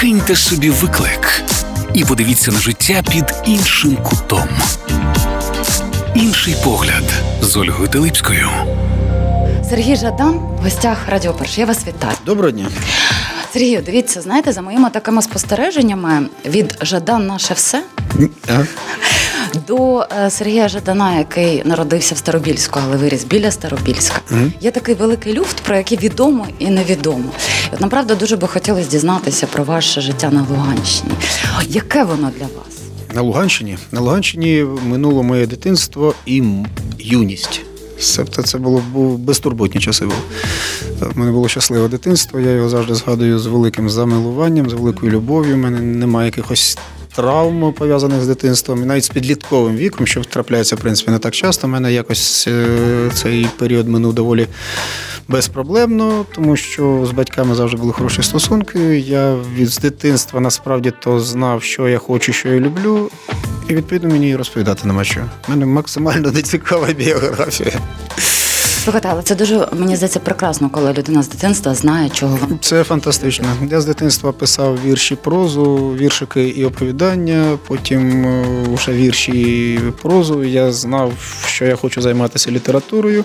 киньте собі виклик і подивіться на життя під іншим кутом. Інший погляд з Ольгою Телипською. Сергій Жадан в гостях Радіо Перш. Я вас вітаю. Доброго дня. Сергію, дивіться, знаєте, за моїми такими спостереженнями від Жадан наше все Ага. До е, Сергія Жадана, який народився в Старобільську, але виріс біля Старобільська. Є такий великий люфт, про який відомо і невідомо. І От направду дуже би хотілося дізнатися про ваше життя на Луганщині. Яке воно для вас? На Луганщині. На Луганщині минуло моє дитинство і юність. Тобто це було був безтурботні часи. Були. У мене було щасливе дитинство, я його завжди згадую з великим замилуванням, з великою любов'ю. У мене немає якихось травм пов'язаних з дитинством. І навіть з підлітковим віком, що трапляється, в принципі, не так часто. У мене якось е, цей період минув доволі безпроблемно, тому що з батьками завжди були хороші стосунки. Я від з дитинства насправді то знав, що я хочу, що я люблю. І відповідно мені розповідати нема що. У мене максимально нецікава біографія. Слухайте, але це дуже мені здається прекрасно, коли людина з дитинства знає, чого вона. Це фантастично. Я з дитинства писав вірші прозу, віршики і оповідання, потім е, вже вірші і прозу. Я знав, що я хочу займатися літературою,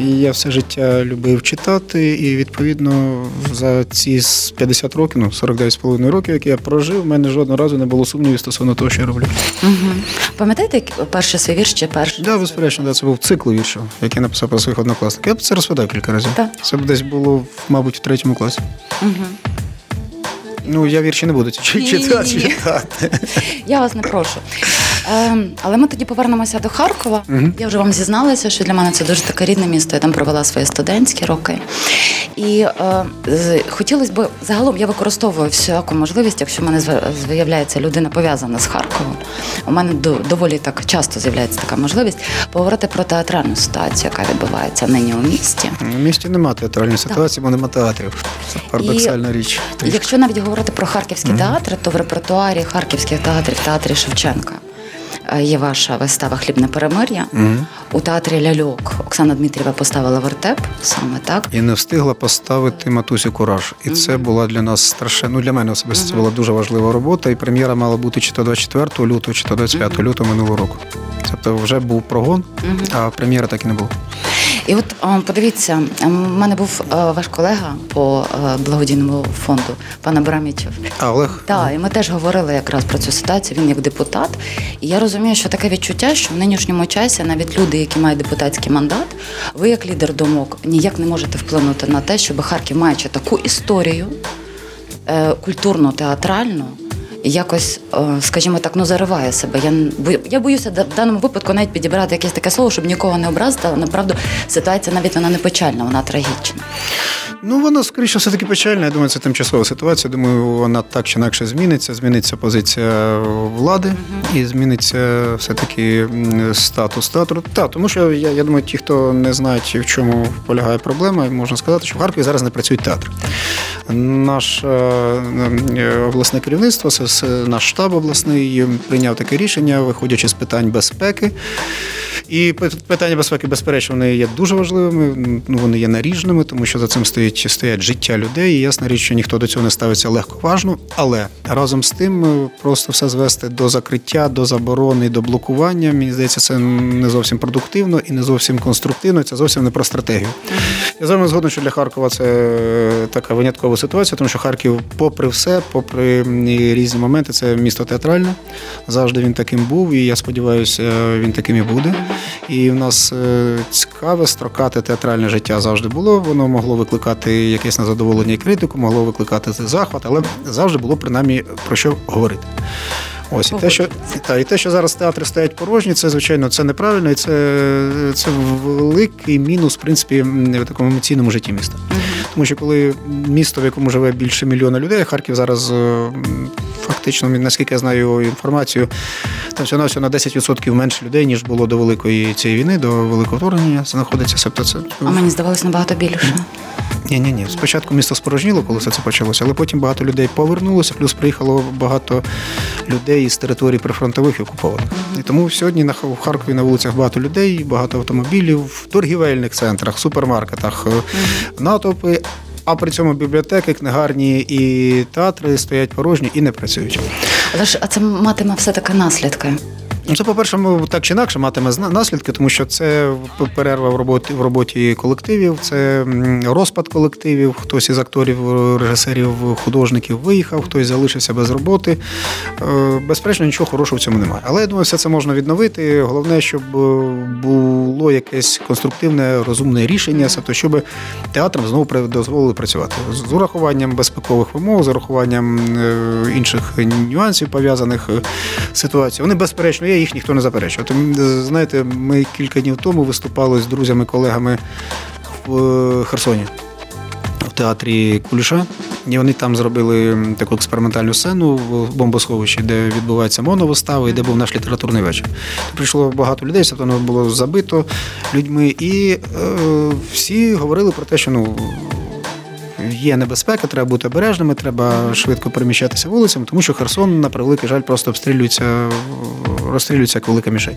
і я все життя любив читати. І відповідно за ці з 50 років, ну 49,5 років, які я прожив, в мене жодного разу не було сумнівів стосовно того, що я роблю. Угу. Пам'ятаєте перший свій вірш чи перший? Да, безперечно, да, це був цикл віршів, який я написав про своїх однокласників. Я б це розповідав кілька разів. Так. Це б десь було, мабуть, в третьому класі. Угу. Ну, я вірші не буду читати. читати. Я вас не прошу. Ем, але ми тоді повернемося до Харкова. Я вже вам зізналася, що для мене це дуже таке рідне місто. Я там провела свої студентські роки. І е, з- хотілося б загалом я використовую всяку можливість, якщо в мене з'являється людина пов'язана з Харковом. У мене до- доволі так часто з'являється така можливість поговорити про театральну ситуацію, яка відбувається нині у місті. В місті немає театральної ситуації, бо нема театрів. Це парадоксальна річ. Якщо навіть говорити про харківські театри, то в репертуарі харківських театрів, театрі Шевченка. Е, Є ваша вистава Хлібне перемир'я. У театрі Ляльок Оксана Дмитрієва поставила вертеп саме так. І не встигла поставити матусю кураж. І це була для нас страшна. Ну для мене особисто це була дуже важлива робота. І прем'єра мала бути чи то 24 лютого, чи то 25 лютого минулого року. Тобто вже був прогон, а прем'єра так і не було. І от подивіться, у мене був е, ваш колега по е, благодійному фонду, пан Абрамічев. А Олег, Так, і ми теж говорили якраз про цю ситуацію. Він як депутат. І я розумію, що таке відчуття, що в нинішньому часі навіть люди, які мають депутатський мандат, ви як лідер думок ніяк не можете вплинути на те, щоб Харків, маючи таку історію е, культурну, театральну. Якось, е, скажімо так, ну зариває себе. Я я боюся в даному випадку навіть підібрати якесь таке слово, щоб нікого не образити, але направду ситуація навіть вона не печальна, вона трагічна. Ну, вона скоріше все таки печальна. Я думаю, це тимчасова ситуація. Думаю, вона так чи інакше зміниться. Зміниться позиція влади і зміниться все-таки статус театру. Так, тому що я, я думаю, ті, хто не знають, в чому полягає проблема, можна сказати, що в Харкові зараз не працюють театри. Наше е, обласне керівництво, це наш штаб обласний прийняв таке рішення, виходячи з питань безпеки. І пи- питання безпеки, безперечно, вони є дуже важливими. Ну вони є наріжними, тому що за цим стоїть стоять життя людей. І ясна річ, що ніхто до цього не ставиться легковажно. Але разом з тим, е, просто все звести до закриття, до заборони, до блокування. Мені здається, це не зовсім продуктивно і не зовсім конструктивно. Це зовсім не про стратегію. Я з вами згоден, що для Харкова це е, така виняткова ситуація, тому що Харків, попри все, попри різні моменти, це місто театральне. Завжди він таким був, і я сподіваюся, е, він таким і буде. І в нас е, цікаве, строкате театральне життя завжди було. Воно могло викликати якесь незадоволення і критику, могло викликати захват, але завжди було принаймні про що говорити. Ось і те, що та і те, що зараз театри стоять порожні, це звичайно це неправильно, і це, це великий мінус, в принципі, в такому емоційному житті міста. Тому що коли місто, в якому живе більше мільйона людей, Харків зараз е, фактично, наскільки я знаю інформацію, там всього на 10% менше людей, ніж було до великої цієї війни, до великого вторгнення знаходиться. Тобто це А мені здавалось набагато більше. ні, ні, ні. Спочатку місто спорожніло, коли все це почалося, але потім багато людей повернулося, плюс приїхало багато людей із територій прифронтових і окупованих. І тому сьогодні на в Харкові на вулицях багато людей, багато автомобілів, в торгівельних центрах, супермаркетах, е, натовпи. А при цьому бібліотеки, книгарні і театри стоять порожні і не працюють. Але ж а це матиме все таки наслідки. Ну, Це, по-перше, так чи інакше матиме наслідки, тому що це перерва в роботі в роботі колективів, це розпад колективів. Хтось із акторів, режисерів, художників виїхав, хтось залишився без роботи. Е, Безперечно, нічого хорошого в цьому немає. Але я думаю, все це можна відновити. Головне, щоб е, було якесь конструктивне, розумне рішення, тобто, щоб театрам знову дозволили працювати з урахуванням безпекових вимог, з урахуванням е, інших нюансів пов'язаних з ситуацією. Вони безперечно є, їх ніхто не заперечує. От, знаєте, ми кілька днів тому виступали з друзями, колегами в е, Херсоні. В театрі Куліша, і вони там зробили таку експериментальну сцену в бомбосховищі, де відбувається моновистава і де був наш літературний вечір. Прийшло багато людей, тобто воно було забито людьми, і е, всі говорили про те, що ну. Є небезпека, треба бути обережними, треба швидко переміщатися вулицями, тому що Херсон, на превеликий жаль, просто обстрілюється, розстрілюється як велика мішень.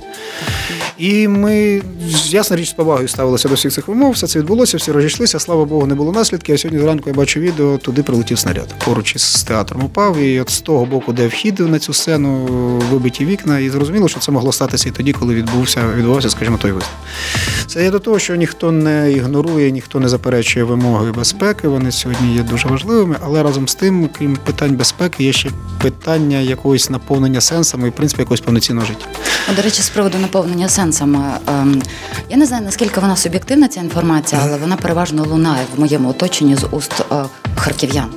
І ми, ясна річ, з повагою ставилися до всіх цих вимов, все це відбулося, всі розійшлися, слава Богу, не було наслідків. А сьогодні зранку я бачу відео, туди прилетів снаряд. Поруч із театром упав, і от з того боку, де вхід на цю сцену, вибиті вікна, і зрозуміло, що це могло статися і тоді, коли відбувся, відбувався, скажімо, той виступ. Це є до того, що ніхто не ігнорує, ніхто не заперечує вимоги безпеки. Вони сьогодні є дуже важливими, але разом з тим, крім питань безпеки, є ще питання якогось наповнення сенсами і в принципі якогось повноцінного життя. От, До речі, з приводу наповнення сенсами. ем, Я не знаю, наскільки вона суб'єктивна, ця інформація, але вона переважно лунає в моєму оточенні з уст е, харків'ян.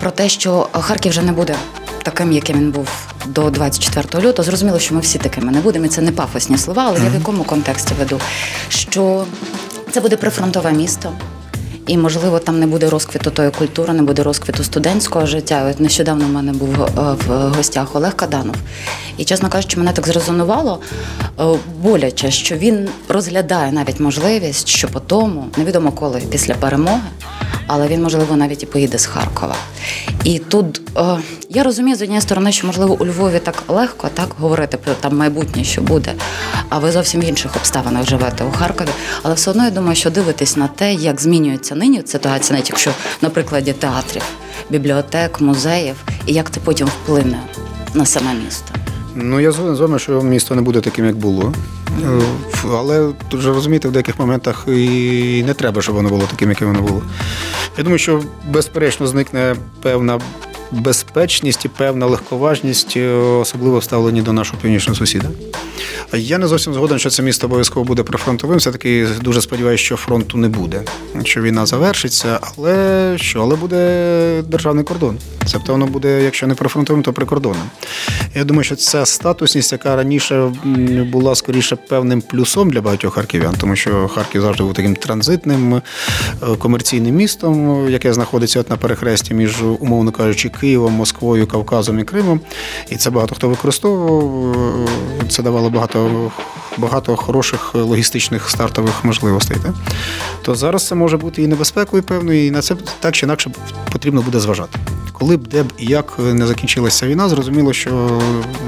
Про те, що Харків вже не буде таким, яким він був до 24 лютого. Зрозуміло, що ми всі такими не будемо. І це не пафосні слова, але я в якому контексті веду? Що це буде прифронтове місто. І, можливо, там не буде розквіту тої культури, не буде розквіту студентського життя. От нещодавно в мене був е, в гостях Олег Каданов. І, чесно кажучи, мене так зрезонувало е, боляче, що він розглядає навіть можливість, що по тому, невідомо коли, після перемоги, але він, можливо, навіть і поїде з Харкова. І тут я розумію з однієї сторони, що можливо у Львові так легко так говорити про там майбутнє, що буде. А ви зовсім в інших обставинах живете у Харкові. Але все одно я думаю, що дивитись на те, як змінюється нині ситуація, навіть якщо на прикладі театрів, бібліотек, музеїв, і як це потім вплине на саме місто. Ну, я згоден з вами, що місто не буде таким, як було. Е, Але дуже розумієте, в деяких моментах і не треба, щоб воно було таким, яким воно було. Я думаю, що безперечно зникне певна безпечність і певна легковажність, е, особливо ставлені до нашого північного сусіда. Я не зовсім згоден, що це місто обов'язково буде прифронтовим. Все-таки дуже сподіваюся, що фронту не буде, що війна завершиться, але що, але буде державний кордон. Тобто воно буде, якщо не прифронтовим, то прикордонним. Я думаю, що ця статусність, яка раніше була скоріше певним плюсом для багатьох харків'ян, тому що Харків завжди був таким транзитним е, комерційним містом, яке знаходиться от на перехресті між, умовно кажучи, Києвом, Москвою, Кавказом і Кримом. І це багато хто використовував. Е, Це давало багато, багато хороших логістичних стартових можливостей. Так? То зараз це може бути і небезпекою певною, і на це так чи інакше потрібно буде зважати. Коли б де б і як не закінчилася війна, зрозуміло, що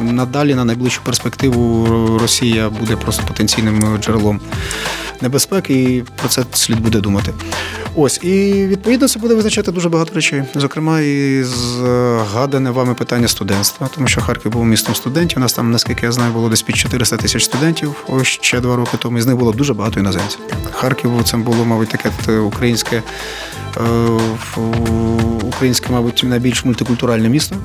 надалі на найближчу перспективу Росія буде просто потенційним джерелом небезпеки, і про це слід буде думати. Ось і відповідно це буде визначати дуже багато речей. Зокрема, і згадане вами питання студентства, тому що Харків був містом студентів. У нас там, наскільки я знаю, було десь під 400 тисяч студентів ось ще два роки тому. І з них було дуже багато іноземців. Харків це було, мабуть, таке е, українське. е, Українське, мабуть, найбільш мультикультуральне місто.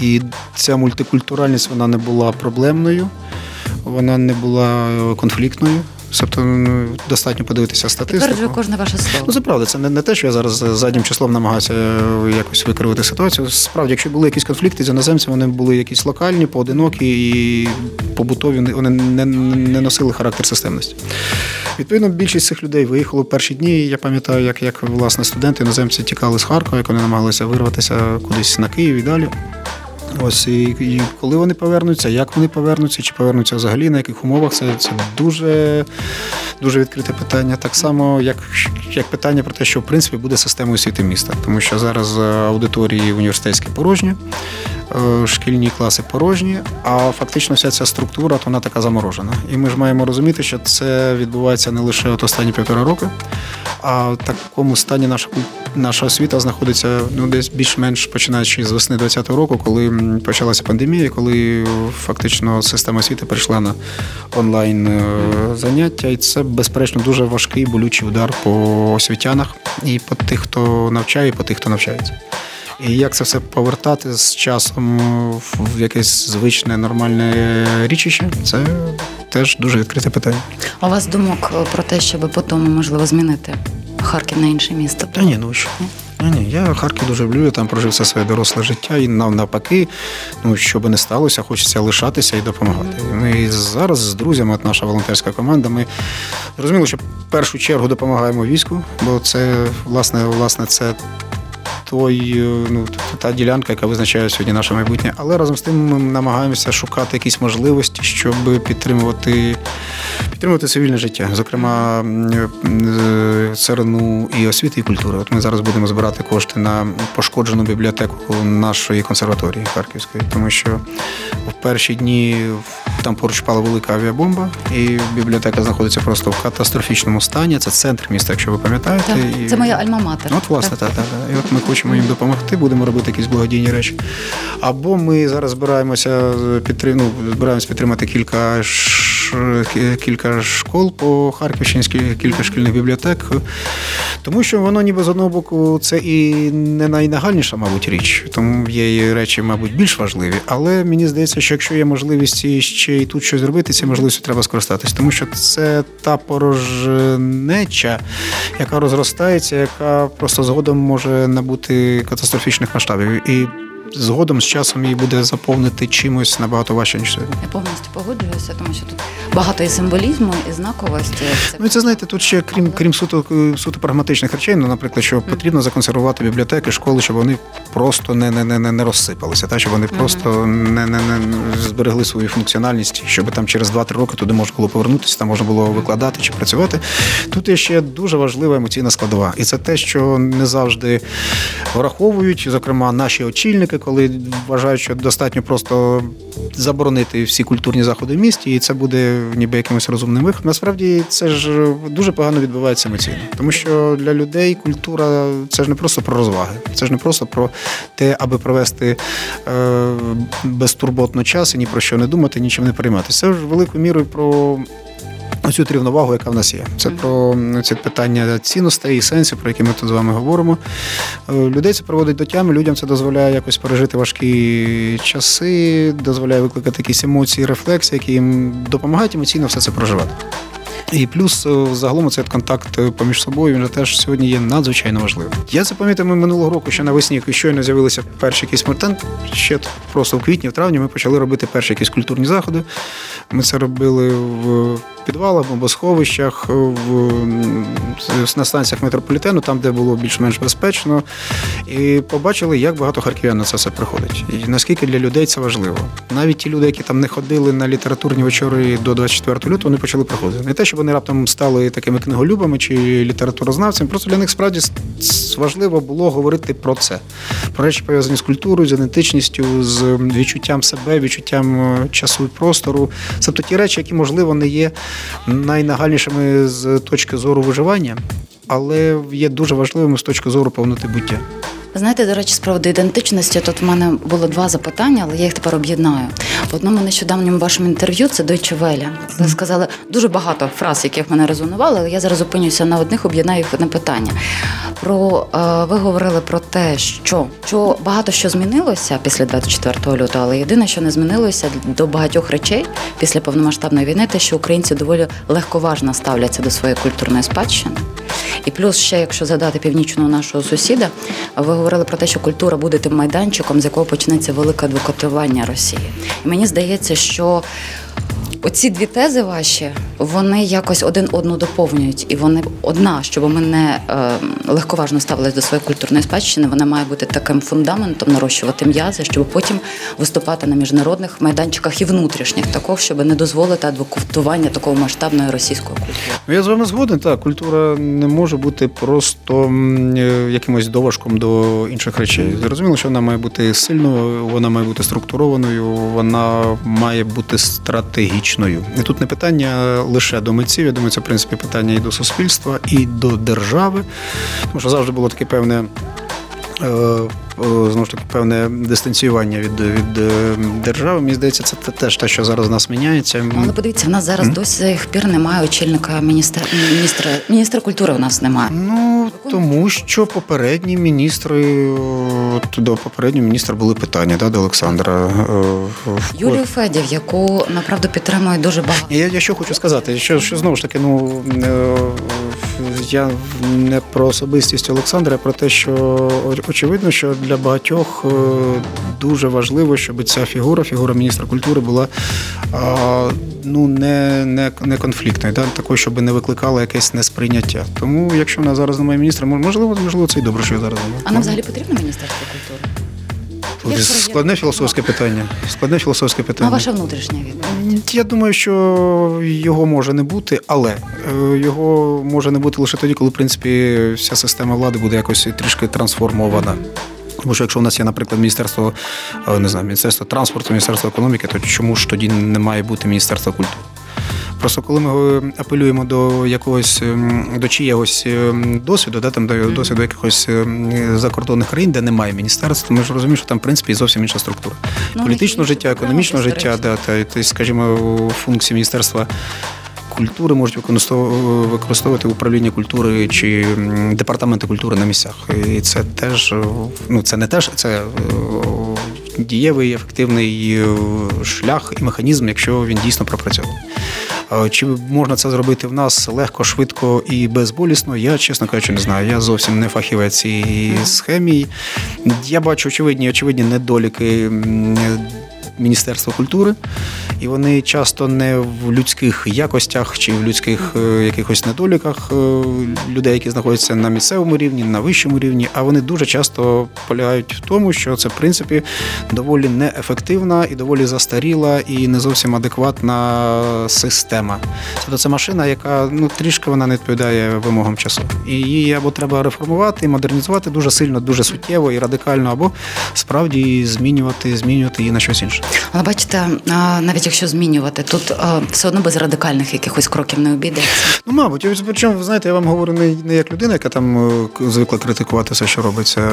І ця мультикультуральність вона не була проблемною, вона не була е, конфліктною. Тобто ну, достатньо подивитися статистику. Підтверджую кожне ваше слово. Ну, це правда, це не, не те, що я зараз заднім числом намагаюся е, якось викривити ситуацію. Справді, якщо були якісь конфлікти з іноземцями, вони були якісь локальні, поодинокі і побутові, вони не, не носили характер системності. Відповідно, більшість цих людей виїхало в перші дні. Я пам'ятаю, як, як власне студенти іноземці тікали з Харкова, як вони намагалися вирватися кудись на Київ і далі. Ось і, і коли вони повернуться, як вони повернуться, чи повернуться взагалі, на яких умовах, це, це дуже, дуже відкрите питання. Так само, як, як питання про те, що в принципі буде системою освіти міста, тому що зараз е, аудиторії університетські порожні. Е, шкільні класи порожні, а фактично вся ця структура то вона така заморожена. І ми ж маємо розуміти, що це відбувається не лише от останні півтора роки, а в такому стані наша наша освіта знаходиться ну десь більш-менш починаючи з весни 2020 року, коли почалася пандемія, коли фактично система освіти перейшла на онлайн е, заняття, і це безперечно дуже важкий болючий удар по освітянах і по тих, хто навчає, і по тих, хто навчається. І як це все повертати з часом в якесь звичне нормальне річище, це теж дуже відкрите питання. А у вас думок про те, щоб потім можливо змінити Харків на інше місто? Та ні, ну що? Ні, ні, я Харків дуже люблю, я там прожив все своє доросле життя, і нав- навпаки, ну що би не сталося, хочеться лишатися і допомагати. Ми зараз з друзями, от наша волонтерська команда, ми зрозуміли, що в першу чергу допомагаємо війську, бо це власне, власне, це. Той, е, ну, та ділянка, яка визначає сьогодні наше майбутнє. Але разом з тим ми намагаємося шукати якісь можливості, щоб підтримувати, підтримувати цивільне життя, зокрема м, е, царину і освіти, і культури. От ми зараз будемо збирати кошти на пошкоджену бібліотеку нашої консерваторії Харківської, тому що в перші дні там поруч впала велика авіабомба, і бібліотека знаходиться просто в катастрофічному стані. Це центр міста, якщо ви пам'ятаєте. Так, І- це моя альма-матер. От, власне, так, так. І от ми хочемо їм допомогти, будемо робити якісь благодійні речі. Або ми зараз збираємося підтрим... ну, збираємося підтримати кілька ш... кілька школ по Харківщині, кілька шкільних бібліотек. Тому що воно ніби з одного боку це і не найнагальніша, мабуть, річ. Тому є речі, мабуть, більш важливі. Але мені здається, що якщо є можливість ще і тут щось зробити, цією можливістю треба скористатись. Тому що це та порожнеча, яка розростається, яка просто згодом може набути катастрофічних масштабів. І згодом з часом її буде заповнити чимось набагато важче, ніж сьогодні. Я повністю погоджуюся, тому що тут багато і символізму, і знаковості. Ну і це знаєте, тут ще крім крім суто суто прагматичних речей, ну, наприклад, що потрібно законсервувати бібліотеки, школи, щоб вони просто не, не, не, не, не розсипалися, та щоб вони просто не, не, не зберегли свою функціональність, щоб там через 2-3 роки туди можна було повернутися, там можна було викладати чи працювати. Тут є ще дуже важлива емоційна складова, і це те, що не завжди враховують, зокрема, наші очільники, коли вважають, що достатньо просто заборонити всі культурні заходи в місті, і це буде ніби якимось розумним виходом. Насправді це ж дуже погано відбувається емоційно, тому що для людей культура це ж не просто про розваги, це ж не просто про те, аби провести е, безтурботно час і ні про що не думати, нічим не перейматися. Це ж великою мірою про. Оцю рівновагу, яка в нас є, це про ці питання цінностей і сенсів, про які ми тут з вами говоримо. Е, Людей це проводить до тями, людям це дозволяє якось пережити важкі часи, дозволяє викликати якісь емоції, рефлексії, які їм допомагають емоційно все це проживати. І плюс е, загалом цей контакт е, поміж собою він теж сьогодні є надзвичайно важливим. Я це пам'ятаю, ми минулого року, ще навесні, як щойно з'явилися перші якісь мертен, ще просто в квітні, в травні ми почали робити перші якісь культурні заходи. Ми це робили в підвалах, в бомбосховищах, в, на станціях метрополітену, там, де було більш-менш безпечно. І побачили, як багато харків'ян на це все приходить. І наскільки для людей це важливо. Навіть ті люди, які там не ходили на літературні вечори до 24 лютого, вони почали приходити. Не те, щоб вони раптом стали такими книголюбами чи літературознавцями, просто для них справді важливо було говорити про це. Про речі пов'язані з культурою, з ідентичністю, з відчуттям себе, відчуттям е, часу і простору. Тобто ті речі, які, можливо, не є найнагальнішими з точки зору виживання, але є дуже важливими з точки зору повноти буття. Ви знаєте, до речі, з приводу ідентичності, тут в мене було два запитання, але я їх тепер об'єднаю. В одному нещодавньому вашому інтерв'ю це Deutsche Welle. Ви сказали дуже багато фраз, яких мене резонували, але я зараз зупинюся на одних, об'єднаю їх одне питання. Про е, ви говорили про те, що, що багато що змінилося після 24 лютого, але єдине, що не змінилося до багатьох речей після повномасштабної війни, те, що українці доволі легковажно ставляться до своєї культурної спадщини. І плюс ще, якщо задати північного нашого сусіда, ви говорили про те, що культура буде тим майданчиком, з якого почнеться велике адвокатування Росії. І мені здається, що оці дві тези ваші, вони якось один одну доповнюють, і вони одна, щоб ми не е, легковажно ставились до своєї культурної спадщини, вона має бути таким фундаментом, нарощувати м'язи, щоб потім виступати на міжнародних майданчиках і внутрішніх, також, щоб не дозволити адвокатування такого масштабної російської культури. Я з вами згоден, так, культура не може бути просто е, якимось доважком до інших речей. Зрозуміло, що вона має бути сильною, вона має бути структурованою, вона має бути стратегічною. І тут не питання лише до митців, я думаю, це в принципі питання і до суспільства, і до держави. Тому що завжди було таке певне. Е, Знову ж таки, певне дистанціювання від, від е, держави. Мені здається, це теж те, що зараз в нас міняється. Але подивіться, в нас зараз до сих пір немає очільника міністра міністра міністра культури. У нас немає. Ну тому що попередні міністри от до попереднього міністра були питання да, до Олександра. е, Юлію Федів, яку направду підтримує дуже багато. Я, я що хочу сказати, що, що знову ж таки, ну я не про особистість Олександра, а про те, що очевидно, що для багатьох е, дуже важливо, щоб ця фігура, фігура міністра культури, була ну не, не, не конфліктною, да? такою, щоб не викликала якесь несприйняття. Тому, якщо в нас зараз немає міністра, можливо, можливо, це і добре, що я зараз немає. А нам взагалі потрібно міністерство культури? Складне філософське питання. Складне філософське Ну, питання. а ваша внутрішня відповідь? Я думаю, що його може не бути, але е, його може не бути лише тоді, коли в принципі вся система влади буде якось трішки трансформована. Тому що якщо у нас є, наприклад, міністерство е, не знаю, міністерство транспорту, міністерство економіки, то чому ж тоді не має бути міністерства культури? Просто коли ми е, апелюємо до якогось ем, до чиєгось ем, досвіду, да, там до досвіду якихось ем, закордонних країн, де немає міністерства, то ми ж розуміємо, що там в принципі зовсім інша структура. Ну, Політичного життя, економічного життя, да, та, та, скажімо, функції міністерства. Культури можуть використовувати, управління культури чи департаменти культури на місцях. І це теж ну це не теж, це е, дієвий, ефективний е, шлях і механізм, якщо він дійсно пропрацьований. Е, Чи можна це зробити в нас легко, швидко і безболісно? Я, чесно кажучи, не знаю. Я зовсім не фахівець цієї схемі. Я бачу очевидні, очевидні недоліки Міністерства культури, і вони часто не в людських якостях чи в людських е, якихось недоліках е, людей, які знаходяться на місцевому рівні, на вищому рівні, а вони дуже часто полягають в тому, що це в принципі доволі неефективна і доволі застаріла і не зовсім адекватна система. Тобто це машина, яка ну трішки вона не відповідає вимогам часу. І її або треба реформувати, модернізувати дуже сильно, дуже суттєво і радикально, або справді змінювати, змінювати її на щось інше. Але бачите, навіть якщо змінювати, тут все одно без радикальних якихось кроків не обійдеться. Ну, мабуть, причому, ви знаєте, я вам говорю не, не як людина, яка там е, звикла критикувати все, що робиться.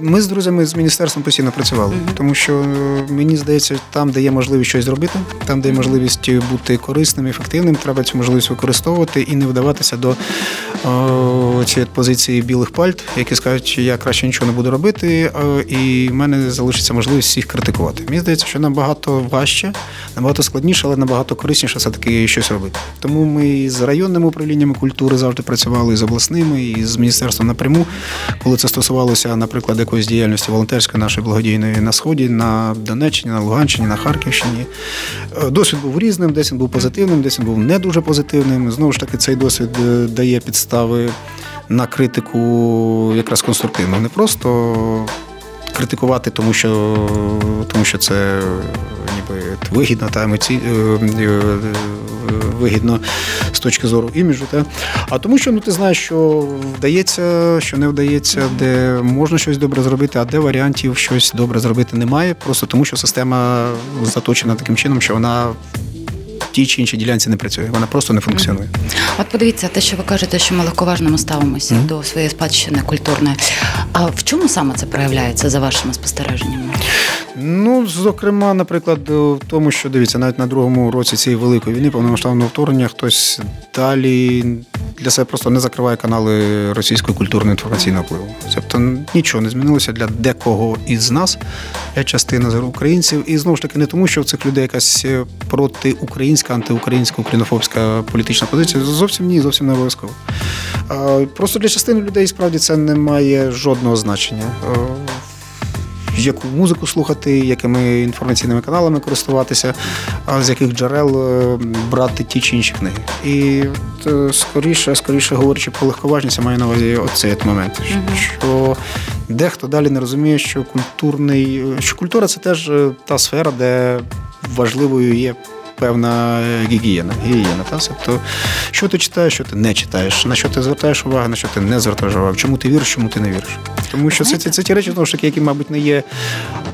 Ми з друзями з міністерством постійно працювали, тому що е, мені здається, там, де є можливість щось зробити, там, де є можливість бути корисним, ефективним, треба цю можливість використовувати і не вдаватися до о, цієї позиції білих пальт, які скажуть, що я краще нічого не буду робити, е, і в мене залишиться можливість всіх критикувати. Мені здається, що набагато важче, набагато складніше, але набагато корисніше все таки щось робити. Тому ми з районними управліннями культури завжди працювали, і з обласними, і з міністерством напряму, коли це стосувалося, наприклад, якоїсь діяльності волонтерської нашої благодійної на сході, на Донеччині, на Луганщині, на Харківщині. Е, Досвід був різним, десь він був позитивним, десь він був не дуже позитивним. Знову ж таки, цей досвід е, дає підстави на критику якраз конструктивну, не просто критикувати, тому що, тому що це е, ніби вигідно та емоці... е, е, вигідно з точки зору іміджу, та? а тому, що ну, ти знаєш, що вдається, що не вдається, де можна щось добре зробити, а де варіантів щось добре зробити немає, просто тому що система заточена таким чином, що вона тій чи іншій ділянці не працює, вона просто не функціонує. От подивіться, те, що ви кажете, що ми легковажно ставимося до своєї спадщини культурної. А в чому саме це проявляється за вашими спостереженнями? Ну, зокрема, наприклад, в тому, що дивіться, навіть на другому році цієї великої війни, повномасштабного вторгнення, хтось далі для себе просто не закриває канали російського культурно-інформаційного впливу. Тобто нічого не змінилося для декого із нас. Я частина з українців, і знову ж таки не тому, що в цих людей якась протиукраїнська, антиукраїнська, українофобська політична позиція. Зовсім ні, зовсім не обов'язково. Просто для частини людей справді це не має жодного значення. Яку музику слухати, якими інформаційними каналами користуватися, а з яких джерел е, брати ті чи інші книги. І от, е, скоріше, скоріше говорячи про легковажність, я маю на увазі оцей от момент, що дехто далі не розуміє, що культурний, що культура це теж е, та сфера, де важливою є. Певна е, гігієна. гігієна та? Тобто, що ти читаєш, що ти не читаєш, на що ти звертаєш увагу, на що ти не звертаєш увагу, чому ти віриш, чому ти не віриш. Тому що це, це, це ті речі, тому що які, мабуть, не є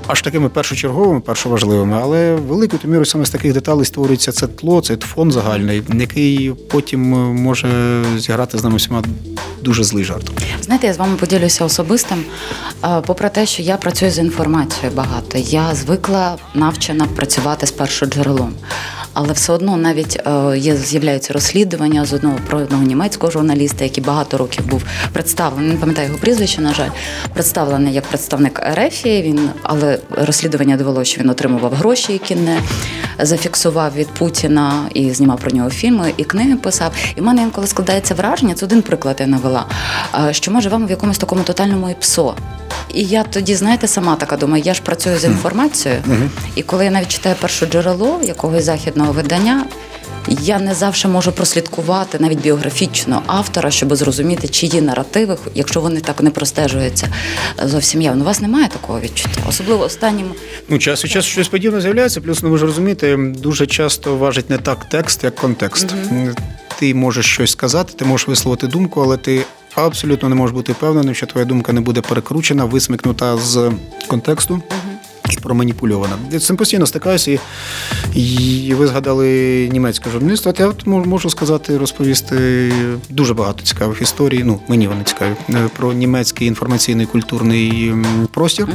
аж такими першочерговими, першоважливими, але великою мірою саме з таких деталей створюється це тло, це фон загальний, який потім е, може зіграти з нами всіма дуже злий жарт. Знаєте, я з вами поділюся особистим. Е, Попри те, що я працюю з інформацією багато, я звикла навчена працювати з першоджерелом. Але все одно навіть е, є з'являються розслідування з одного про одного німецького журналіста, який багато років був представлений. Не пам'ятаю його прізвище, на жаль, представлений як представник Ерефії. Він але розслідування довело, що він отримував гроші, які не зафіксував від Путіна і знімав про нього фільми, і книги писав. І в мене інколи складається враження. Це один приклад я навела, е, що ми живемо в якомусь такому тотальному іпсо. І я тоді, знаєте, сама така думаю, я ж працюю з інформацією, і коли я навіть читаю перше джерело якогось західного видання. Я не завжди можу прослідкувати навіть біографічно автора, щоб зрозуміти, чиї наративи, якщо вони так не простежуються зовсім явно. У вас немає такого відчуття, особливо останнім Ну, час від часу щось подібне з'являється, плюс ну, ви ж розумієте, дуже часто важить не так текст, як контекст. Ти можеш щось сказати, ти можеш висловити думку, але ти абсолютно не можеш бути впевненим, що твоя думка не буде перекручена, висмикнута з контексту. І проманіпульована. Я цим постійно стикаюся, і, і ви згадали німецьке журналістство. От я от можу сказати, розповісти дуже багато цікавих історій. Ну, мені вони цікаві е, про німецький інформаційний культурний простір,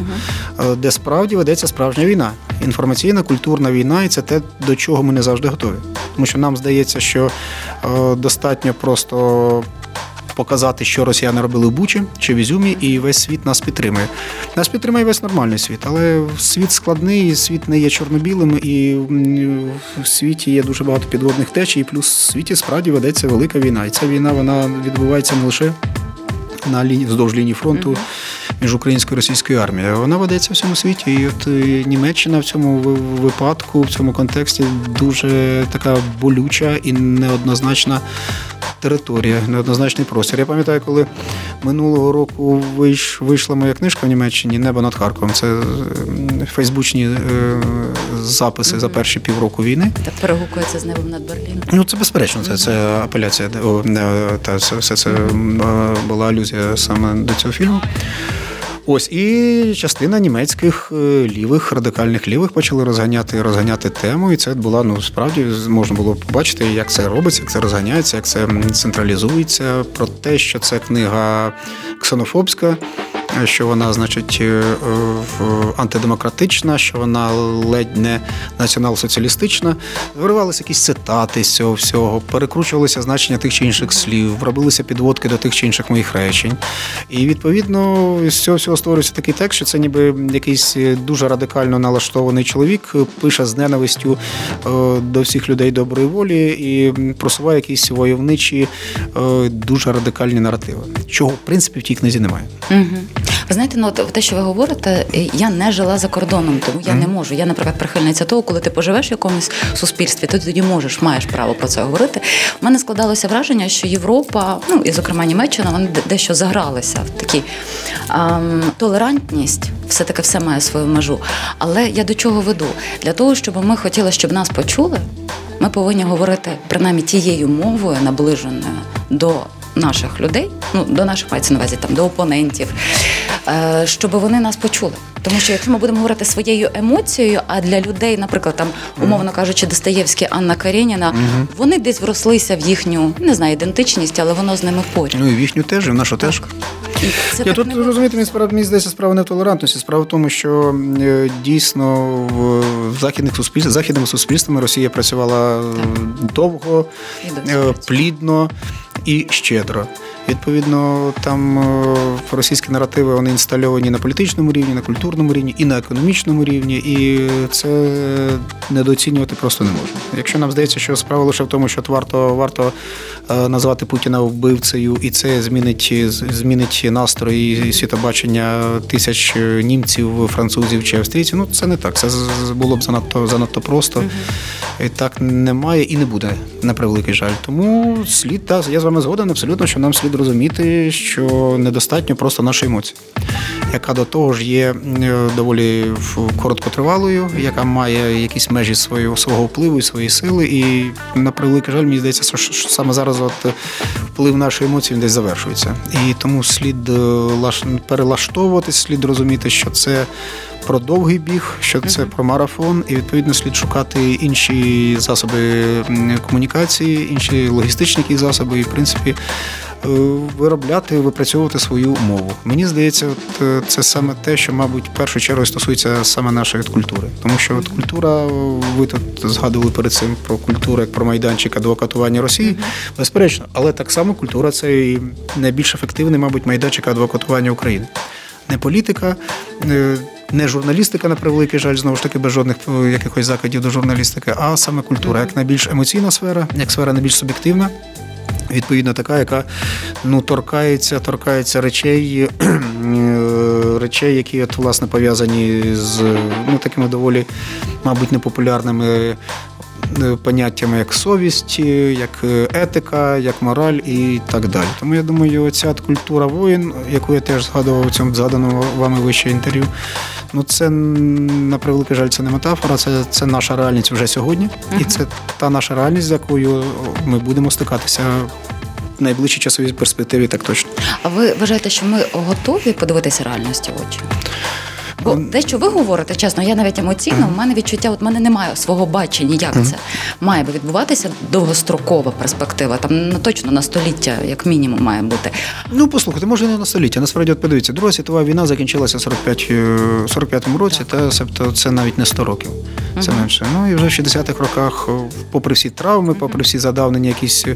е, де справді ведеться справжня війна. Інформаційна культурна війна, і це те, до чого ми не завжди готові. Тому що нам здається, що е, достатньо просто показати, що росіяни робили в Бучі чи в Ізюмі, і весь світ нас підтримує. Нас підтримує весь нормальний світ, але світ складний, світ не є чорно-білим, і в світі є дуже багато підводних течій, і плюс в світі справді ведеться велика війна. І ця війна вона відбувається не лише на лінії вздовж лінії фронту між українською і російською армією. Вона ведеться в всьому світі. І от е, Німеччина в цьому випадку, в цьому контексті дуже така болюча і неоднозначна. Територія, неоднозначний простір. Я пам'ятаю, коли минулого року вийшла моя книжка в Німеччині Небо над Харковом. Це фейсбучні е, записи за перші півроку війни. так перегукується з небом над Берліном. Ну, це безперечно, це, це апеляція. О, та, це, все це була алюзія саме до цього фільму. Ось і частина німецьких е, лівих, радикальних лівих почали розганяти розганяти тему, і це була ну справді можна було побачити, як це робиться, як це розганяється, як це централізується. Про те, що це книга ксенофобська, що вона, значить, е, антидемократична, що вона ледь не націонал-соціалістична. Виривалися якісь цитати з цього всього, перекручувалися значення тих чи інших слів, робилися підводки до тих чи інших моїх речень. І відповідно з цього всього створюється такий текст, що це ніби якийсь е, дуже радикально налаштований чоловік е, пише з ненавистю до всіх людей доброї волі і просуває якісь войовничі, дуже радикальні наративи, чого в принципі в тій книзі немає. Угу. Ви знаєте, ну от те, що ви говорите, е, я не жила за кордоном, тому я не можу. Я, наприклад, прихильниця того, коли ти поживеш в якомусь суспільстві, ти тоді можеш, маєш право про це говорити. У мене складалося враження, що Європа, ну і зокрема Німеччина, вони дещо загралися в такі ем, толерантність. Все таки все має свою межу. Але я до чого веду? Для того, щоб ми хотіли, щоб нас почули, ми повинні говорити принаймні тією мовою, наближеною до наших людей, ну до наших мається на увазі там до опонентів, щоб вони нас почули. Тому що якщо ми будемо говорити своєю емоцією, а для людей, наприклад, там, умовно кажучи, Достоєвський, Анна Кареніна, вони десь врослися в їхню не знаю, ідентичність, але воно з ними поряд. Ну і в їхню теж, і в нашу теж. Це Я тут не розумієте, мені справа мені здається, справа не в толерантності. Справа в тому, що е, дійсно в в західних суспільствах, західними суспільствами Росія працювала е, довго, І досі е, працює. плідно і щедро. Відповідно, там е, російські наративи вони інстальовані на політичному рівні, на культурному рівні і на економічному рівні, і це недооцінювати просто не можна. Якщо нам здається, що справа лише в тому, що варто варто е, назвати Путіна вбивцею, і це змінить змінить настрої і світобачення тисяч німців, французів чи австрійців. Ну це не так. Це було б занадто занадто просто. І Так немає і не буде на превеликий жаль. Тому слід так, я з вами згоден абсолютно, що нам слід розуміти, що недостатньо просто нашої емоції, яка до того ж є е, доволі короткотривалою, яка має якісь межі свого свого впливу і своєї сили. І на превеликий жаль, мені здається, що саме зараз от вплив нашої емоції десь завершується. І тому слід е, перелаштовуватись, слід розуміти, що це про довгий біг, що це про марафон, і відповідно слід шукати інші засоби комунікації, інші логістичні засоби, і в принципі. Е, виробляти, випрацьовувати свою мову. Мені здається, от е, це саме те, що, мабуть, в першу чергу стосується саме нашої культури. Тому що от культура, ви тут згадували перед цим про культуру як про майданчик адвокатування Росії, безперечно, але так само культура це і найбільш ефективний, мабуть, майданчик адвокатування України. Не політика, е, не журналістика, на превеликий жаль, знову ж таки, без жодних якихось закладів до журналістики, а саме культура, як найбільш емоційна сфера, як сфера найбільш суб'єктивна. Відповідно, така, яка ну торкається, торкається речей, речей, які от, власне пов'язані з ну такими доволі, мабуть, непопулярними Е, поняттями як совість, як е, етика, як мораль і так далі. Тому я думаю, ця культура воїн, яку я теж згадував у цьому згаданому вами вище інтерв'ю. Ну, це на превеликий жаль, це не метафора, це це наша реальність вже сьогодні, і це та наша реальність, з якою ми будемо стикатися. в Найближчій часовій перспективі так точно. А ви вважаєте, що ми готові подивитися реальності в очі? Бо дещо ви говорите, чесно, я навіть емоційно, в мене відчуття, от мене немає свого бачення, як це має би відбуватися довгострокова перспектива. Там ну, точно на століття, як мінімум, має бути. Ну, послухайте, може не на століття. Насправді, от подивіться, Друга світова війна закінчилася в 45, 45-му році, та тобто це навіть не 100 років. Це менше. Ну і вже в 60-х роках, попри всі травми, попри всі задавнені якісь е,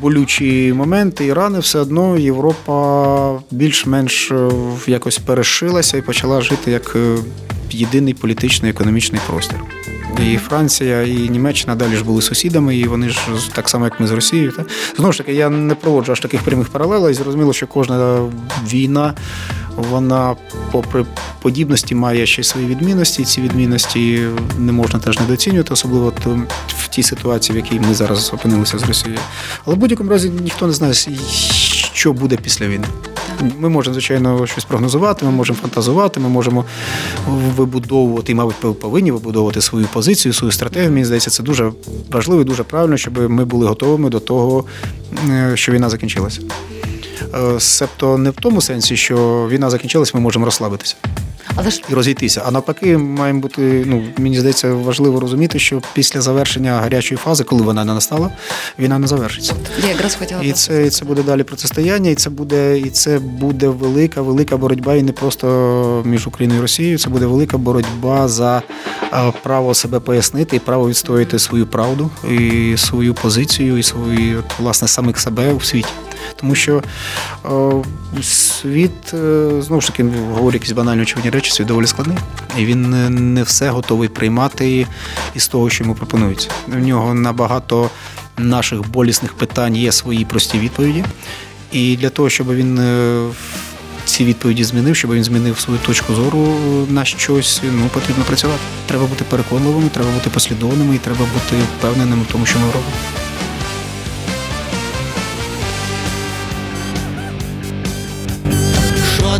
болючі моменти і рани, все одно Європа більш-менш е, якось перешилася і почала жити як е, єдиний політичний економічний простір. І Франція, і Німеччина далі ж були сусідами, і вони ж так само, як ми з Росією. Та? Знову ж таки, я не проводжу аж таких прямих паралелей. Зрозуміло, що кожна війна, вона, попри подібності, має ще свої відмінності. Ці відмінності не можна теж недооцінювати, особливо в тій ситуації, в якій ми зараз опинилися з Росією. Але в будь-якому разі ніхто не знає, що буде після війни. Ми можемо, звичайно, щось прогнозувати, ми можемо фантазувати, ми можемо вибудовувати, і, мабуть, повинні вибудовувати свою позицію, свою стратегію. Мені здається, це дуже важливо і дуже правильно, щоб ми були готовими до того, е, що війна закінчилася. Е, себто не в тому сенсі, що війна закінчилась, ми можемо розслабитися. Але ж і розійтися. А навпаки, маємо бути. Ну мені здається, важливо розуміти, що після завершення гарячої фази, коли вона не настала, війна не завершиться. Я якраз хотіла і це і це буде далі протистояння, і це буде і це буде велика, велика боротьба, і не просто між Україною і Росією. Це буде велика боротьба за право себе пояснити і право відстояти свою правду і свою позицію, і свої власне самих себе у світі. Тому що о, світ е, знову ж таки говорю якісь банальні очевидні речі, світ доволі складний, і він не все готовий приймати із того, що йому пропонується. В нього набагато наших болісних питань є свої прості відповіді. І для того, щоб він е, ці відповіді змінив, щоб він змінив свою точку зору на щось, ну потрібно працювати. Треба бути переконливими, треба бути послідовними і треба бути впевненими в тому, що ми робимо.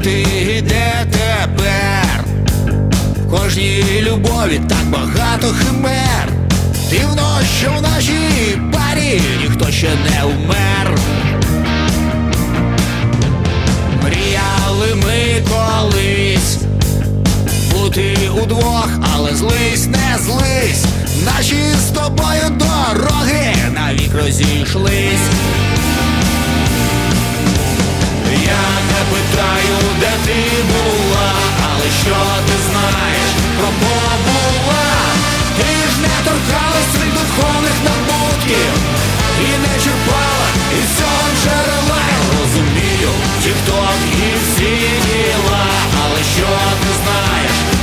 Ти де тепер? В кожній любові так багато химер. Дивно, що в нашій парі ніхто ще не вмер. Мріяли ми колись бути удвох, але злись, не злись. Наші з тобою дороги навік розійшлись. Питаю, де ти була, але що ти знаєш про побула? Ти ж не торкалась своїх духовних набутків і не черпала із цього джерела. Розумію, ті, хто і всі діла, але що ти знаєш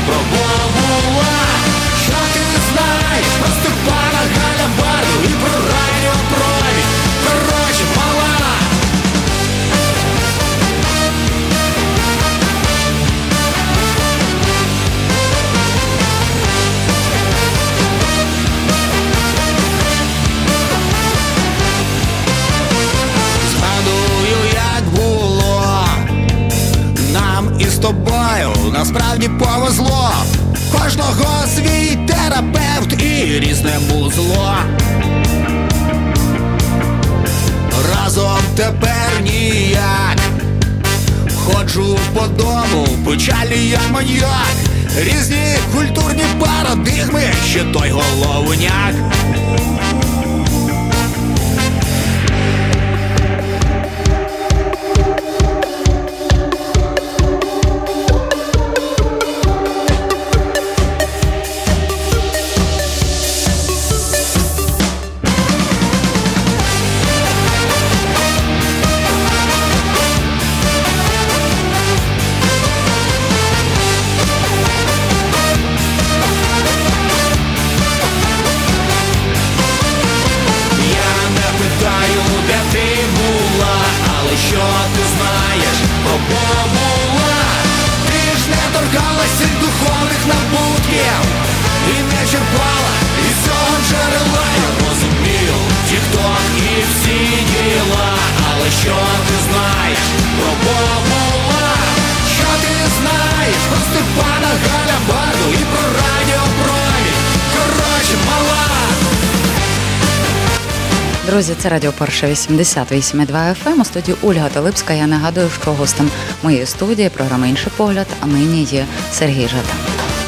Друзі, це радіо Перша 88,2 FM. У студії Ольга Талипська. Я нагадую, що гостем моєї студії програми Інший погляд, а нині є Сергій Жада.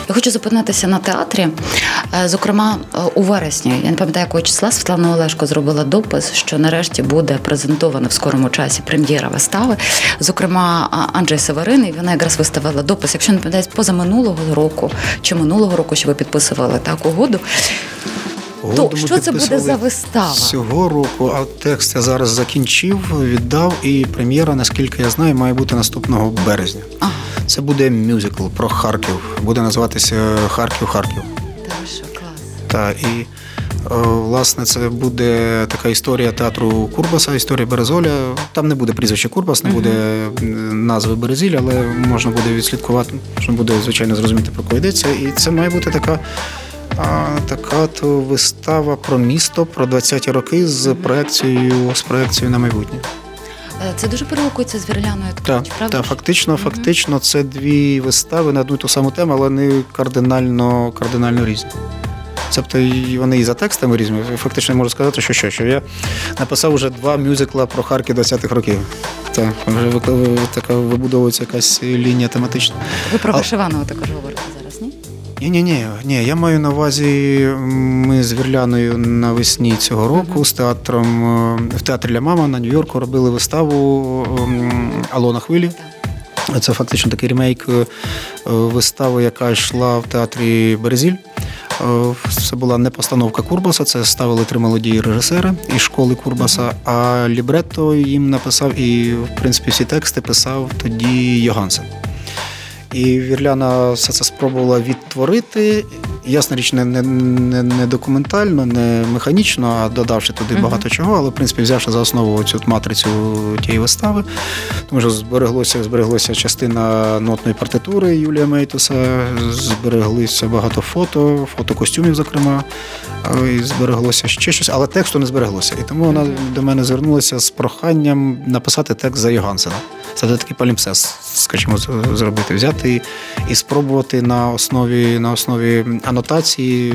Я хочу зупинитися на театрі. Е, Зокрема, е, у вересні, я не пам'ятаю, якого числа Світлана Олешко зробила допис, що нарешті буде презентована в скорому часі прем'єра вистави. Зокрема, Анджей Северин, і вона якраз виставила допис, якщо не пам'ятаєте, позаминулого року чи минулого року, що ви підписували так угоду. То що це буде за вистава? Цього року, а текст я зараз закінчив, віддав, і прем'єра, наскільки я знаю, має бути наступного березня. Ага. Це буде мюзикл про Харків. Буде називатися Харків Харків. Та клас. Та і е, власне це буде така історія театру Курбаса, історія Березоля. Там не буде прізвища Курбас, не буде назви Березіль, але можна буде відслідкувати, можна буде звичайно зрозуміти про кого йдеться. І це має бути така. Така то вистава про місто, про 20-ті роки з проекцією, з проекцією на майбутнє. Е, Це дуже перегукується з Вірляною Так, правда? так, фактично, фактично, це дві вистави на одну ту саму тему, але вони кардинально, кардинально різні. Тобто вони і за текстами різні. Фактично я можу сказати, що що, що я написав вже два мюзикла про Харків 20-х років. Так, вже така вибудовується якась лінія тематична. Ви про Вишиваного також говорите ні? Ні, ні, ні. Я маю на увазі. Ми з Вірляною навесні цього року з театром е, в театрі Ля Мама на Нью-Йорку робили виставу ем, Алона Хвилі. Це фактично такий ремейк е, вистави, яка йшла в театрі Березіль. Е, Це була не постановка Курбаса, це ставили три молоді режисери із школи Курбаса, а лібретто їм написав і, в принципі, всі тексти писав тоді Йогансен. І Вірляна все це спробувала відтворити. Ясна річ, не, не, не, не документально, не механічно, а додавши туди Мгм. багато чого, але в принципі взявши за основу цю матрицю тієї вистави. Тому що збереглося, збереглося частина нотної партитури Юлія Мейтуса, збереглися багато фото, фото костюмів, зокрема, і збереглося ще щось, але тексту не збереглося. І тому вона до мене звернулася з проханням написати текст за Йогансена. Це такий палімпсес, скажімо, зробити, взяти і спробувати на основі, на основі анотації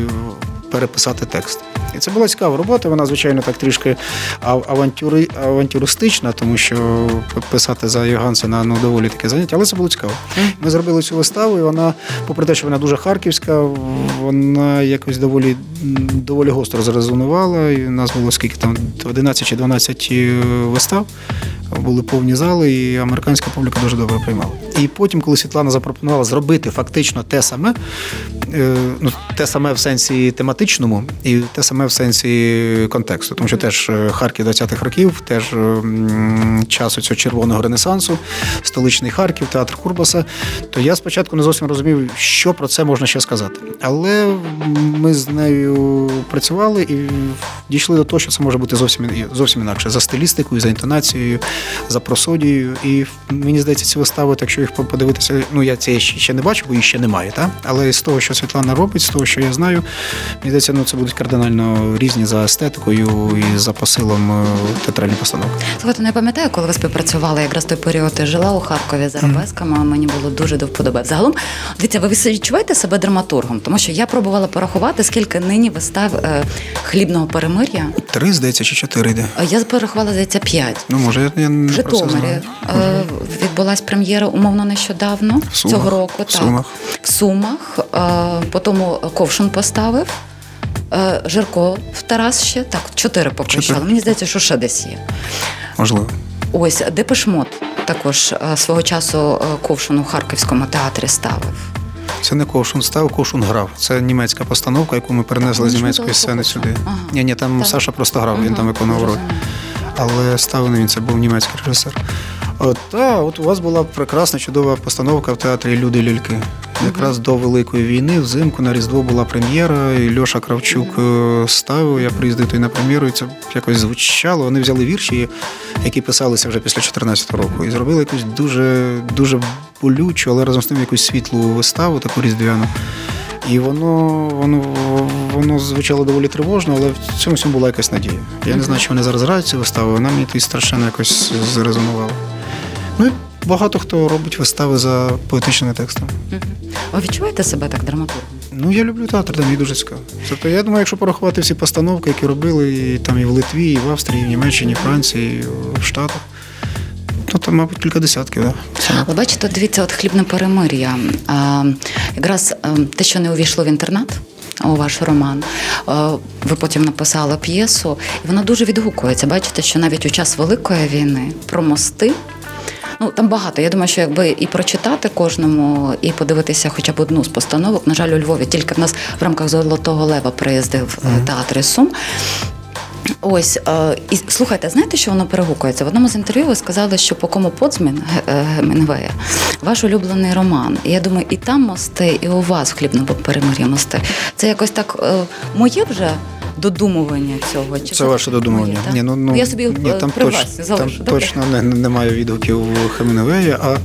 переписати текст. І це була цікава робота. Вона, звичайно, так трішки авантюри, авантюристична, тому що писати за Йогансена ну, доволі таке заняття, але це було цікаво. Ми зробили цю виставу, і вона, попри те, що вона дуже харківська, вона якось доволі, доволі гостро зрезонувала. І у нас було скільки там 11 чи 12 вистав. Були повні зали, і американська публіка дуже добре приймала. І потім, коли Світлана запропонувала зробити фактично те саме, е, ну те саме в сенсі тематичному, і те саме в сенсі контексту, тому що теж е, Харків 20-х років, теж е, часу цього червоного ренесансу, столичний Харків, театр Курбаса. То я спочатку не зовсім розумів, що про це можна ще сказати. Але ми з нею працювали і дійшли до того, що це може бути зовсім зовсім інакше за стилістикою, за інтонацією, за просодією. І мені здається, ці вистави, якщо їх подивитися, ну я це ще ще не бачу, бо їх ще немає. Та? Але з того, що Світлана робить, з того, що я знаю, мені здається, ну це будуть кардинально різні за естетикою і за посилом е, театральні постановки. Слухайте, не пам'ятаю, коли ви співпрацювали якраз той період я жила у Харкові з арабесками, мені було дуже до вподоби. Загалом, дивіться, ви відчуваєте себе драматургом, тому що я пробувала порахувати, скільки нині вистав е, хлібного перемир'я. Три, здається, чи чотири йде. А Я порахувала, здається, п'ять. Ну, може, я, В не Житомирі е, відбулась прем'єра умовно нещодавно Сумах. цього року. В так. Сумах. В Сумах. Е, потім Ковшун поставив. Е, Жирко в Тарас ще так, чотири поки Мені здається, що ще десь є. Можливо. Ось Депешмот також е, свого часу е, Ковшун у Харківському театрі ставив. Це не Ковшун став, Ковшун грав. Це німецька постановка, яку ми перенесли з німецької сцени Ковшун? сюди. Ага. Ні, ні, там Так. Саша просто грав, він Ага, там виконував роль. Але ставив не він, це був німецький режисер. От, та, от у вас була прекрасна, чудова постановка в театрі Люди ляльки. Якраз до Великої війни, взимку на Різдво була прем'єра, і Льоша Кравчук е, ставив. Я приїздив туди на прем'єру, і це якось звучало. Вони взяли вірші, які писалися вже після 14 року, і зробили якусь дуже, дуже болючу, але разом з тим якусь світлу виставу, таку різдвяну. І воно, воно, воно звучало доволі тривожно, але в цьому всьому була якась надія. Я не знаю, чи вони зараз грають цю виставу, вона мені тоді страшенно якось зрезонувала. Ну і багато хто робить вистави за поетичними текстами. Ви відчуваєте себе так драматургом? Ну, я люблю театр, там мені дуже цікаво. Тобто, я думаю, якщо порахувати всі постановки, які робили і там і в Литві, і в Австрії, і в Німеччині, і в Франції, і в Штатах, ну там, мабуть, кілька десятків, да. Але бачите, дивіться, от хлібне перемир'я. А, якраз а, те, що не увійшло в інтернат. У ваш роман, ви потім написали п'єсу, і вона дуже відгукується. Бачите, що навіть у час Великої війни про мости. Ну там багато. Я думаю, що якби і прочитати кожному, і подивитися хоча б одну з постановок. На жаль, у Львові тільки в нас в рамках Золотого Лева приїздив mm театр із Сум. Ось е, і слухайте, знаєте, що воно перегукується? В одному з інтерв'ю ви сказали, що по кому Подзмін е, Гемінгвея ваш улюблений роман. І я думаю, і там мости, і у вас в хлібному перемир'я мости. Це якось так е, моє вже додумування цього. Чи Це ваше додумування. моє. Ні, ну, ну, я собі ні, е, там при точ, вас там добре? точно не, немає відгуків Хемінгуея, а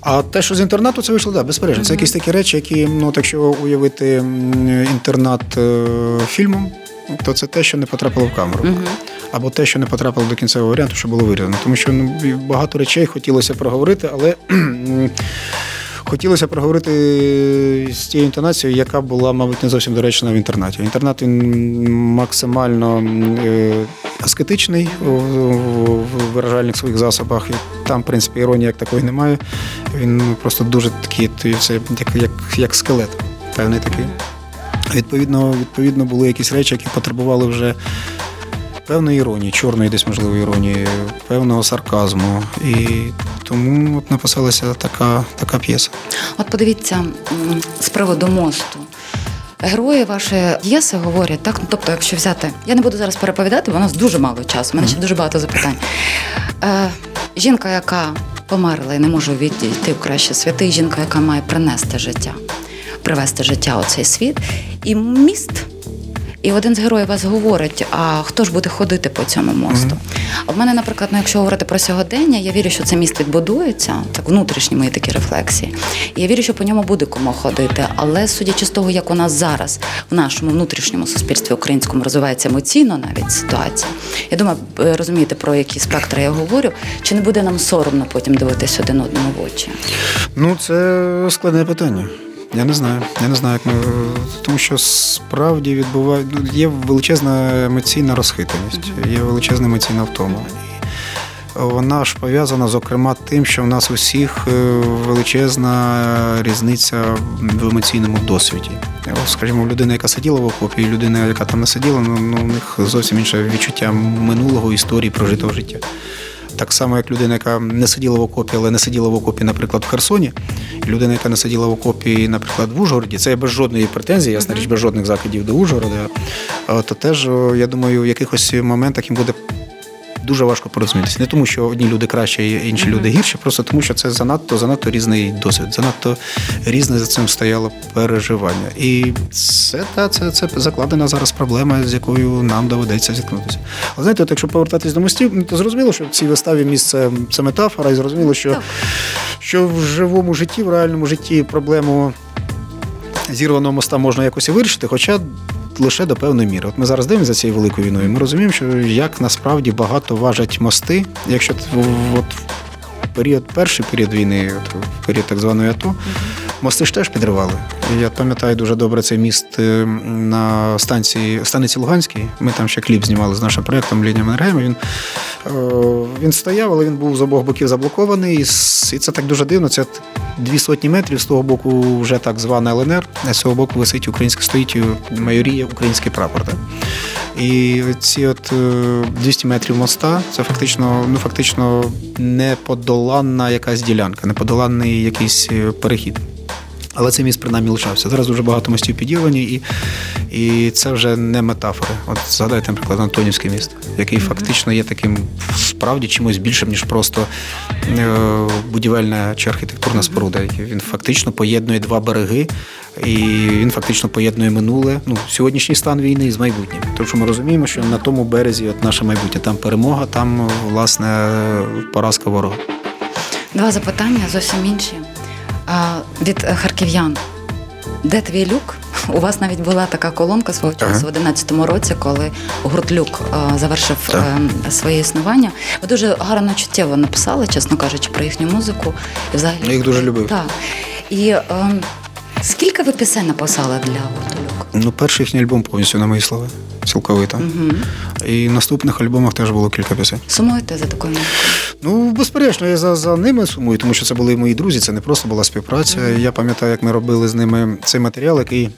а те, що з інтернату, це вийшло, да, безперечно. Це якісь такі речі, які, ну, якщо уявити інтернат е, фільмом, то це те, що не потрапило в камеру. Або те, що не потрапило до кінцевого варіанту, що було вирізано. Тому що ну, багато речей хотілося проговорити, але хотілося проговорити з тією інтонацією, яка була, мабуть, не зовсім доречна в інтернаті. Інтернат він максимально е, аскетичний в виражальних своїх засобах. І там, в принципі, іронії як такої немає. Він просто дуже такий, це як, як, як скелет, певний такий. Відповідно, відповідно, були якісь речі, які потребували вже певної іронії, чорної десь можливо іронії, певного сарказму. І тому от написалася така, така п'єса. От подивіться з приводу мосту. Герої вашої п'єси говорять, так? Ну, тобто, якщо взяти, я не буду зараз переповідати, бо у нас дуже мало часу, у мене ще дуже багато запитань. Е, жінка, яка померла і не може відійти в кращі святи, жінка, яка має принести життя, привести життя у цей світ, і міст. І один з героїв вас говорить, а хто ж буде ходити по цьому мосту? А в мене, наприклад, ну, якщо говорити про сьогодення, я вірю, що цей міст відбудується, так внутрішні мої такі рефлексії. І я вірю, що по ньому буде кому ходити. Але судячи з того, як у нас зараз в нашому внутрішньому суспільстві українському розвивається емоційно навіть ситуація, я думаю, ви розумієте, про які спектри я говорю, чи не буде нам соромно потім дивитися один одному в очі? Ну, це складне питання. Я не знаю. Я не знаю, як ми. Тому що справді відбуває ну, є величезна емоційна розхитаність, є величезна емоційна втома. Вона ж пов'язана, зокрема, тим, що в нас усіх е, величезна різниця в емоційному досвіді. Скажімо, людина, яка сиділа в окопі, і людина, яка там не сиділа, ну, ну у них зовсім інше відчуття минулого історії прожитого життя. Так само, як людина, яка не сиділа в окопі, але не сиділа в окопі, наприклад, в Херсоні, і людина, яка не сиділа в окопі, наприклад, в Ужгороді, це без жодної претензії, ясна річ, без жодних закидів до Ужгорода, е, то теж, я думаю, в якихось моментах їм буде дуже важко порозумітися. Не тому, що одні люди краще, інші люди гірші, просто тому, що це занадто занадто різний досвід, занадто різне за цим стояло переживання. І це та це, це закладена зараз проблема, з якою нам доведеться зіткнутися. Але знаєте, от якщо повертатись до мостів, ну, то зрозуміло, що в цій виставі місце це метафора, і зрозуміло, що, що в живому житті, в реальному житті проблему зірваного моста можна якось і вирішити, хоча лише до певної міри. От ми зараз дивимося за цією великою війною. Ми розуміємо, що як насправді багато важать мости, якщо от період, перший період війни, от період так званої АТО, мости ж теж підривали. Я пам'ятаю дуже добре цей міст е, на станції станиці Луганській. Ми там ще кліп знімали з нашим проєктом Лінія Менергейма. Він е, він стояв, але він був з обох боків заблокований. І це так дуже дивно. Це дві сотні метрів з того боку вже так звана ЛНР, а з цього боку висить українська стоїть майорія, український прапор. Так? І ці от 200 е, метрів моста це фактично, ну фактично неподоланна якась ділянка, неподоланний якийсь перехід. Але цей міст принаймні лишався. Зараз дуже багато мостів підірвані, і і це вже не метафори. От згадайте, наприклад, Антонівський міст, який фактично є таким справді чимось більшим, ніж просто е, будівельна чи архітектурна споруда. Він фактично поєднує два береги, і він фактично поєднує минуле, ну, сьогоднішній стан війни з майбутнім. Тому що ми розуміємо, що на тому березі от наше майбутнє, там перемога, там власне поразка ворога. Два запитання зовсім інші від харків'ян. Де твій люк? У вас навіть була така колонка свого часу ага. в 11-му році, коли гурт Люк завершив так. Е, своє існування. Ви дуже гарно чуттєво написали, чесно кажучи, про їхню музику. І взагалі Я їх дуже любив. Так. І е, скільки ви пісень написали для гурту Люк? Ну, перший їхній альбом повністю на мої слова. Цілковито. Угу. І в наступних альбомах теж було кілька пісень. Сумуєте за такою музикою? Ну, безперечно, я за за ними сумую, тому що це були мої друзі, це не просто була співпраця. Mm-hmm. Я пам'ятаю, як ми робили з ними цей матеріал, який.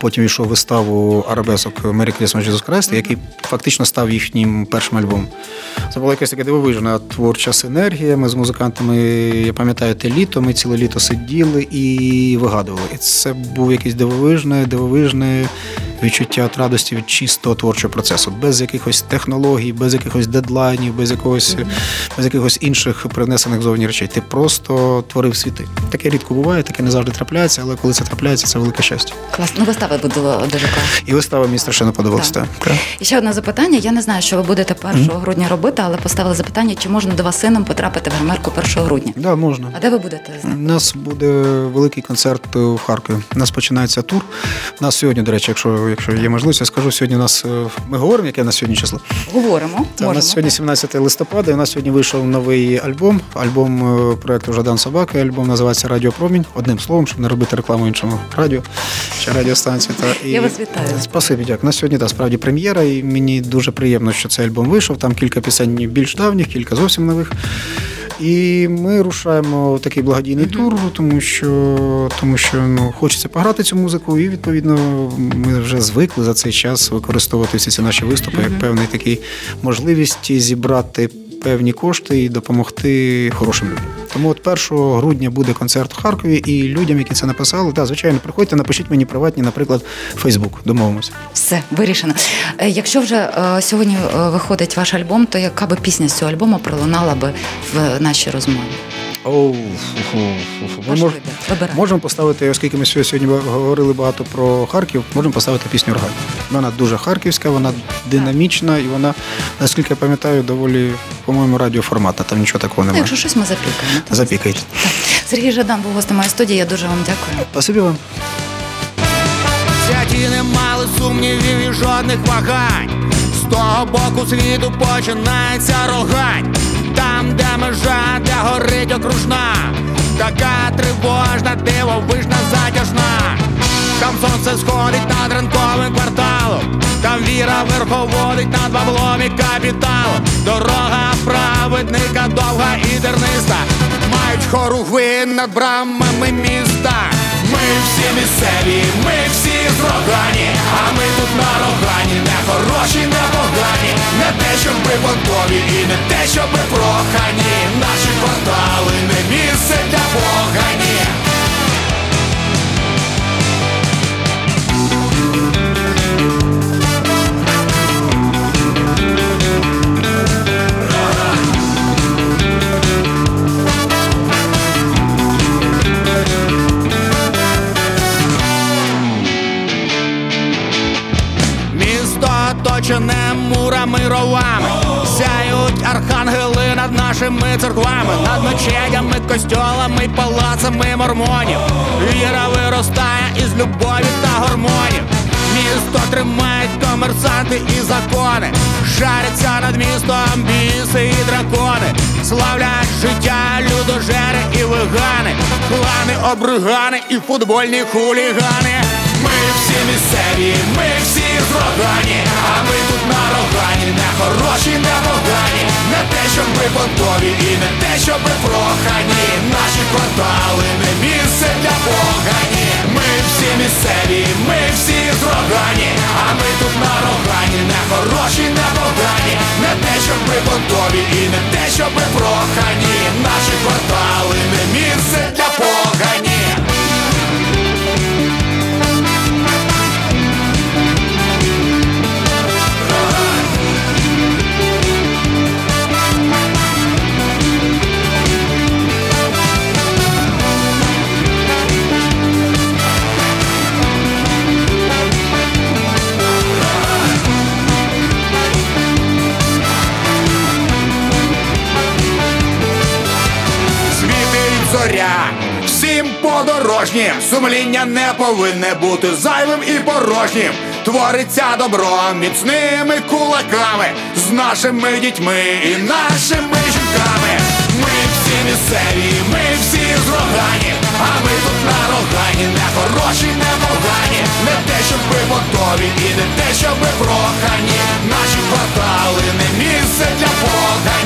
Потім йшов виставу Арабесок Merry Christmas Jesus Christ, який фактично став їхнім першим альбомом. Це була якась така дивовижна творча синергія. Ми з музикантами, я пам'ятаю, те літо, ми ціле літо сиділи і вигадували. І це був якийсь дивовижне, дивовижне відчуття от радості від чистого творчого процесу, без якихось технологій, без якихось дедлайнів, без якогось без якихось інших принесених зовні речей. Ти просто творив світи. Таке рідко буває, таке не завжди трапляється, але коли це трапляється, це велике щастя. Клас. Ну, вистава була дуже класна. І вистава мені страшенно подобалася. Так. Так. І ще одне запитання. Я не знаю, що ви будете 1 mm-hmm. грудня робити, але поставили запитання, чи можна до вас сином потрапити в гримерку 1 грудня? Так, да, можна. А де ви будете? У нас буде великий концерт в Харкові. У нас починається тур. У нас сьогодні, до речі, якщо якщо є можливість, я скажу сьогодні. У нас е, ми говоримо, яке на сьогодні число. Говоримо. Та, у нас сьогодні 17 листопада. і У нас сьогодні вийшов новий альбом. Альбом е, проекту Жадан Собаки. Альбом називається Радіопромінь. Одним словом, щоб не робити рекламу іншому радіо чи радіостанції. Та і я вас вітаю. Спасибі, дякую. На сьогодні та справді прем'єра, і мені дуже приємно, що цей альбом вийшов. Там кілька пісень більш давніх, кілька зовсім нових. І ми рушаємо в такий благодійний тур, тому що тому що ну хочеться пограти цю музику, і відповідно ми вже звикли за цей час використовувати всі ці наші виступи як певний такий можливість зібрати певні кошти і допомогти хорошим людям. Тому от 1 грудня буде концерт у Харкові, і людям, які це написали, да, звичайно, приходьте, напишіть мені приватні, наприклад, Фейсбук. Домовимося. Все вирішено. Е, якщо вже е, сьогодні е, виходить ваш альбом, то яка би пісня з цього альбому пролунала би в нашій розмові? Оу, Ми мож, можемо поставити, оскільки ми сьогодні говорили багато про Харків, можемо поставити пісню Орган. Вона дуже харківська, вона динамічна і вона, наскільки я пам'ятаю, доволі, по-моєму, радіоформатна. Там нічого такого немає. Якщо щось ми запікаємо. Запікайте. Сергій Жадан був гостем моєї студії. Я дуже вам дякую. Спасибі вам. Святі не мали сумнівів і жодних вагань. З того боку світу починається рогань там, де межа, де горить окружна, така тривожна, дивовижна, затяжна. Там сонце сходить над ранковим кварталом, там віра верховодить над баблом і капіталом. Дорога праведника довга і терниста, мають хоругви над брамами міста. Ми всі місцеві, ми всі зрогані, а ми тут на рогані, не хороші, не погані, не те, щоб ми готові, і не те, щоб ми прохані. Костьолами, палацами мормонів. Віра виростає із любові та гормонів. Місто тримають комерсанти і закони, Жаряться над містом біси і дракони, славлять життя людожери і вегани, клани, обригани і футбольні хулігани. Місцеві, ми всі зрогані, а ми тут на рогані, не хороші, не погані, не те, щоб ми понтові і не те, щоб ми прохані. Наші квартали не місце для погані. Ми всі місцеві, ми всі зрогані, а ми тут на рогані, не хороші, не погані, не те, щоб ми понтові і не те, щоб ми прохані. Наші квартали не місце для погані. колишнім, сумління не повинне бути зайвим і порожнім. Твориться добро міцними кулаками з нашими дітьми і нашими жінками. Ми всі місцеві, ми всі зрогані, а ми тут на рогані, не хороші, не погані, не те, що ви готові, і не те, що ви прохані. Наші квартали не місце для погані.